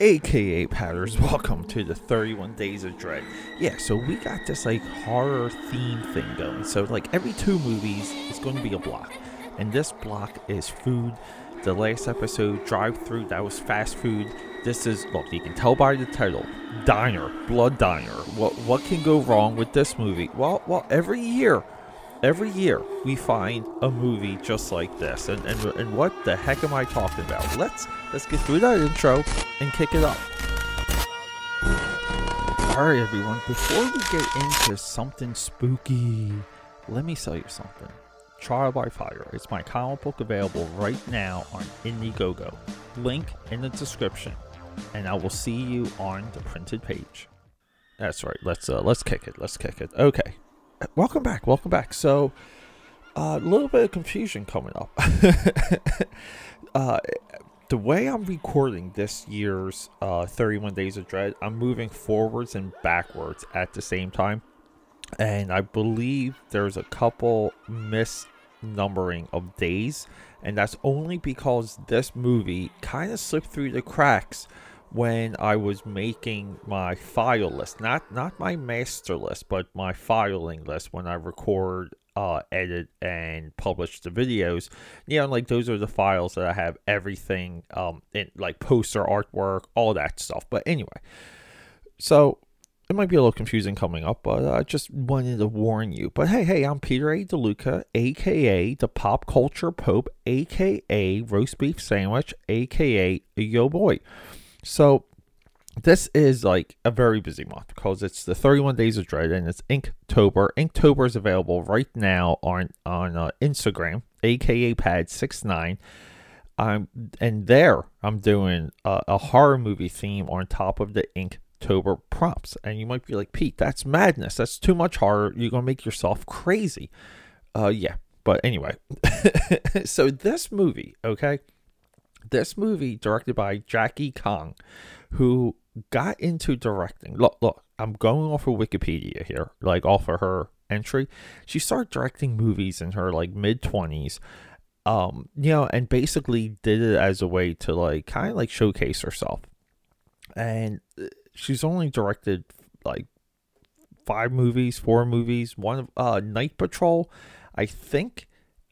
aka Patters. Welcome to the 31 Days of Dread. Yeah, so we got this like horror theme thing going. So, like every two movies, it's going to be a block. And this block is food. The last episode, Drive Through, that was fast food. This is, look, you can tell by the title Diner, Blood Diner. What, what can go wrong with this movie? Well, well, every year every year we find a movie just like this and, and and what the heck am i talking about? Let's let's get through that intro and kick it up all right everyone before we get into something spooky let me tell you something. Trial by fire. It's my comic book available right now on indiegogo. Link in the description and i will see you on the printed page. That's right. Let's uh let's kick it. Let's kick it. Okay welcome back welcome back. So a uh, little bit of confusion coming up. Uh, the way i'm recording this year's uh, 31 days of dread i'm moving forwards and backwards at the same time. And i believe there's a couple misnumbering of days. And that's only because this movie kind of slipped through the cracks when I was making my file list, not not my master list, but my filing list when I record, uh, edit, and publish the videos. You know, like those are the files that I have everything, um, in like poster artwork, all that stuff. But anyway, so it might be a little confusing coming up, but I just wanted to warn you. But hey, hey, I'm Peter A. DeLuca, aka the Pop Culture Pope, aka Roast Beef Sandwich, aka Yo Boy. So this is like a very busy month because it's the 31 days of dread and it's inktober. Inktober is available right now on on uh, instagram aka pad69 i'm and there i'm doing a, a horror movie theme on top of the inktober prompts and you might be like pete that's madness. That's too much horror. You're gonna make yourself crazy. Uh yeah. But anyway so this movie okay this movie directed by Jackie Kong, who got into directing. Look, look, I'm going off of Wikipedia here, like off of her entry. She started directing movies in her like mid 20s. Um, you know, and basically did it as a way to like kind of like showcase herself. And uh, she's only directed like five movies, four movies, one of uh Night Patrol, I think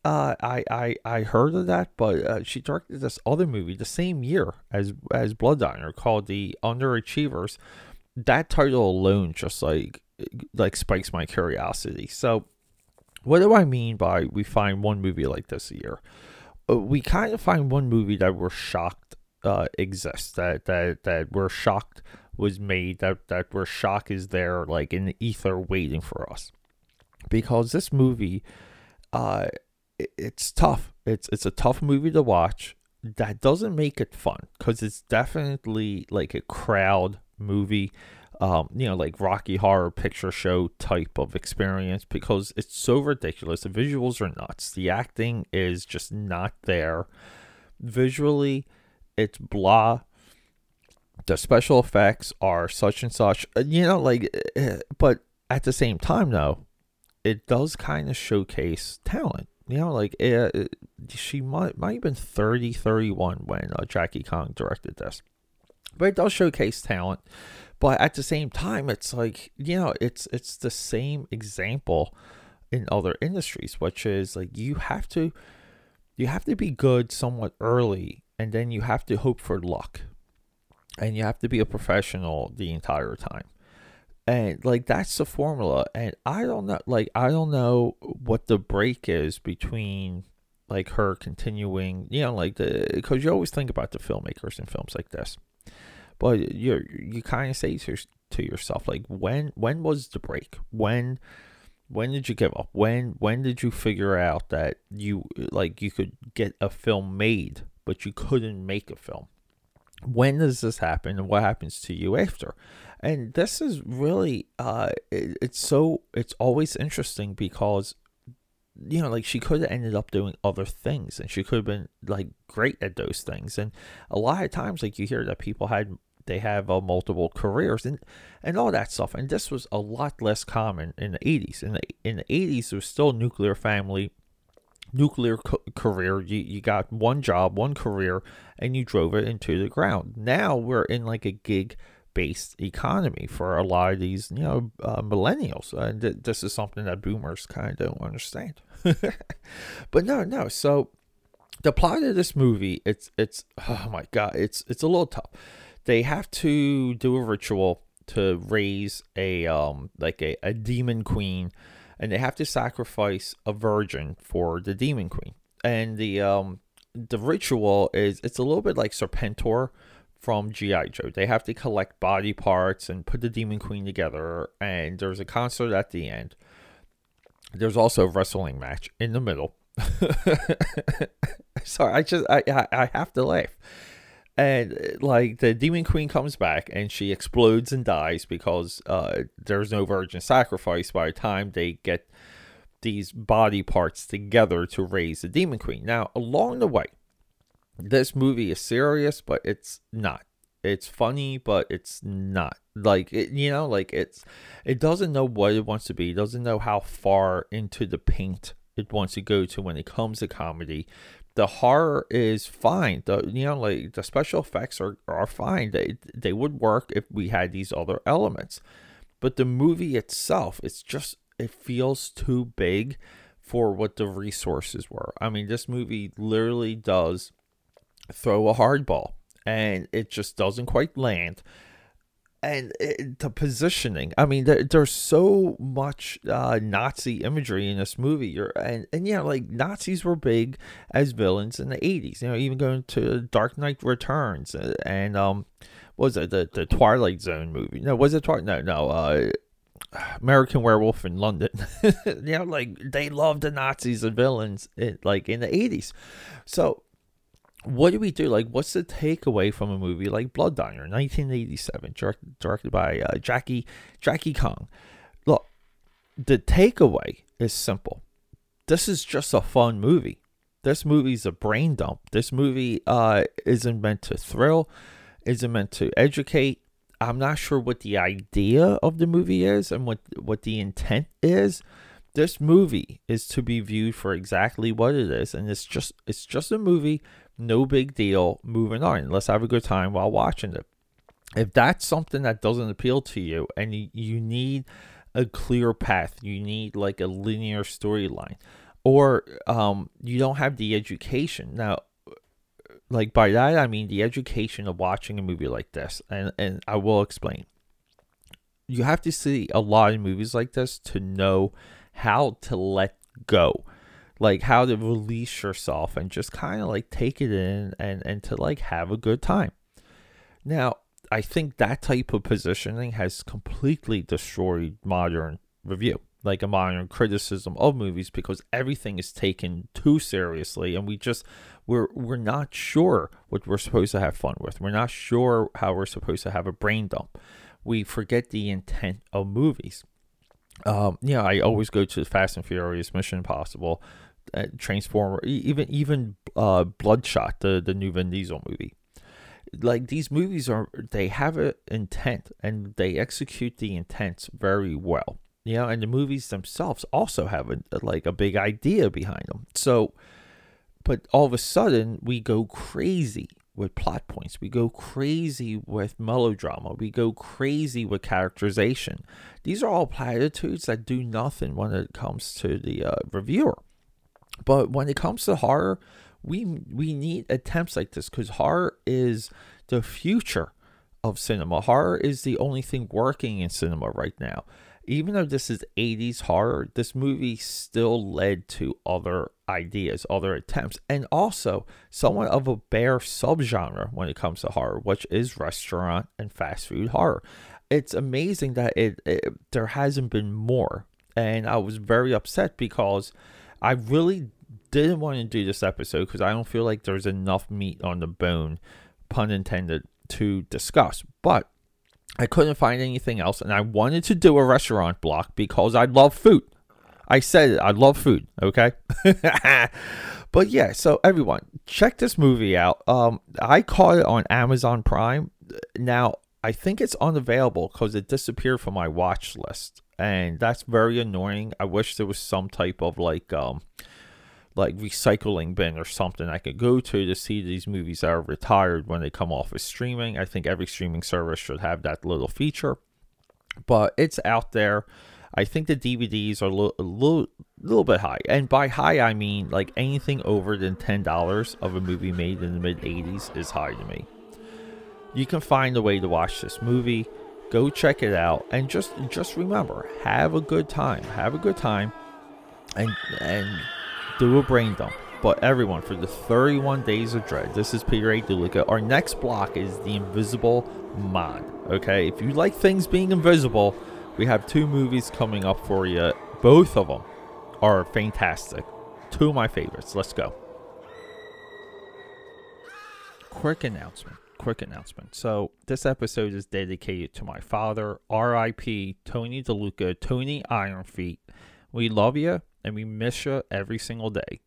uh, I, I I heard of that, but uh, she directed this other movie the same year as as Blood Diner called The Underachievers. That title alone just like like spikes my curiosity. So, what do I mean by we find one movie like this a year? Uh, we kind of find one movie that we're shocked uh, exists that that that we're shocked was made that that we're shocked is there like in the ether waiting for us because this movie uh it's tough. It's it's a tough movie to watch. That doesn't make it fun because it's definitely like a crowd movie. Um, you know, like Rocky Horror Picture Show type of experience because it's so ridiculous. The visuals are nuts. The acting is just not there. Visually, it's blah. The special effects are such and such. Uh, you know, like, eh, but at the same time, though, it does kind of showcase talent you know, like it, it, she might might have been 30, 31 when uh, Jackie Kong directed this, but it does showcase talent. But at the same time, it's like you know, it's it's the same example in other industries, which is like you have to you have to be good somewhat early, and then you have to hope for luck, and you have to be a professional the entire time and like that's the formula. And i don't know like i don't know what the break is between like her continuing you know like the because you always think about the filmmakers in films like this. But you're you kind of say to, to yourself like when when was the break? When when did you give up? When when did you figure out that you like you could get a film made but you couldn't make a film when does this happen and what happens to you after? And this is really uh it, it's so it's always interesting because you know like she could have ended up doing other things and she could have been like great at those things. And a lot of times like you hear that people had they have uh, multiple careers and and all that stuff. And this was a lot less common in the 80s in the in the 80s there was still nuclear family nuclear co- career. You, you got one job, one career, and you drove it into the ground. Now we're in like a gig based economy for a lot of these, you know, uh, millennials. And th- this is something that boomers kind of don't understand. but no, no. So the plot of this movie, it's it's oh my god, it's it's a little tough. They have to do a ritual to raise a um like a, a demon queen and they have to sacrifice a virgin for the demon queen. And the um the ritual is it's a little bit like Serpentor from G.I. Joe. They have to collect body parts and put the demon queen together and there's a concert at the end. There's also a wrestling match in the middle. Sorry, I just I, I I have to laugh and like the demon queen comes back and she explodes and dies because uh, there's no virgin sacrifice by the time they get these body parts together to raise the demon queen. Now along the way this movie is serious but it's not. It's funny but it's not. Like it you know like it's it doesn't know what it wants to be. It doesn't know how far into the paint it wants to go to when it comes to comedy the horror is fine. The you know like the special effects are are fine. They they would work if we had these other elements. But the movie itself, it's just it feels too big for what the resources were. I mean, this movie literally does throw a hardball and it just doesn't quite land and it, the positioning. I mean, there, there's so much uh, Nazi imagery in this movie. You're, and and yeah, like Nazis were big as villains in the '80s. You know, even going to Dark Knight Returns uh, and um, was it the the Twilight Zone movie? No, was it Twilight? No, no. Uh, American Werewolf in London. you know, like they loved the Nazis and villains, in, like in the '80s. So what do we do? Like, what's the takeaway from a movie like Blood Diner, 1987, directed by uh, Jackie Jackie Kong? Look, the takeaway is simple. This is just a fun movie. This movie's a brain dump. This movie uh, isn't meant to thrill, isn't meant to educate. I'm not sure what the idea of the movie is and what what the intent is. This movie is to be viewed for exactly what it is, and it's just it's just a movie no big deal. Moving on. Let's have a good time while watching it. If that's something that doesn't appeal to you and you, you need a clear path, you need like a linear storyline, or um, you don't have the education. Now, like by that, I mean the education of watching a movie like this, and, and I will explain. You have to see a lot of movies like this to know how to let go like how to release yourself and just kind of like take it in and and to like have a good time. Now i think that type of positioning has completely destroyed modern review like a modern criticism of movies because everything is taken too seriously and we just we're we're not sure what we're supposed to have fun with. We're not sure how we're supposed to have a brain dump. We forget the intent of movies. Um, yeah, I always go to Fast and Furious, Mission Impossible, uh, Transformer, even even uh, Bloodshot, the the new Vin Diesel movie. Like these movies are, they have an intent and they execute the intents very well. You know, and the movies themselves also have a, like a big idea behind them. So, but all of a sudden we go crazy with plot points. We go crazy with melodrama. We go crazy with characterization. These are all platitudes that do nothing when it comes to the uh, reviewer. But when it comes to horror, we we need attempts like this because horror is the future of cinema. Horror is the only thing working in cinema right now. Even though this is 80s horror, this movie still led to other ideas, other attempts, and also somewhat of a bare subgenre when it comes to horror, which is restaurant and fast food horror. It's amazing that it, it there hasn't been more, and I was very upset because I really didn't want to do this episode because I don't feel like there's enough meat on the bone, pun intended, to discuss. But I couldn't find anything else, and I wanted to do a restaurant block because I love food. I said it, I love food, okay? but yeah, so everyone, check this movie out. Um, I caught it on Amazon Prime. Now, I think it's unavailable because it disappeared from my watch list and that's very annoying. I wish there was some type of like um like recycling bin or something I could go to to see these movies that are retired when they come off of streaming. I think every streaming service should have that little feature, but it's out there. I think the DVDs are a little, a little, little bit high, and by high I mean like anything over than ten dollars of a movie made in the mid '80s is high to me. You can find a way to watch this movie. Go check it out, and just just remember, have a good time. Have a good time, and and do a brain dump. But everyone, for the 31 Days of Dread, this is Peter A. DeLuca. Our next block is the Invisible Man. Okay, if you like things being invisible, we have two movies coming up for you. Both of them are fantastic. Two of my favorites. Let's go. Quick announcement. Quick announcement. So, this episode is dedicated to my father, R.I.P. Tony DeLuca, Tony Ironfeet. We love you and we miss you every single day.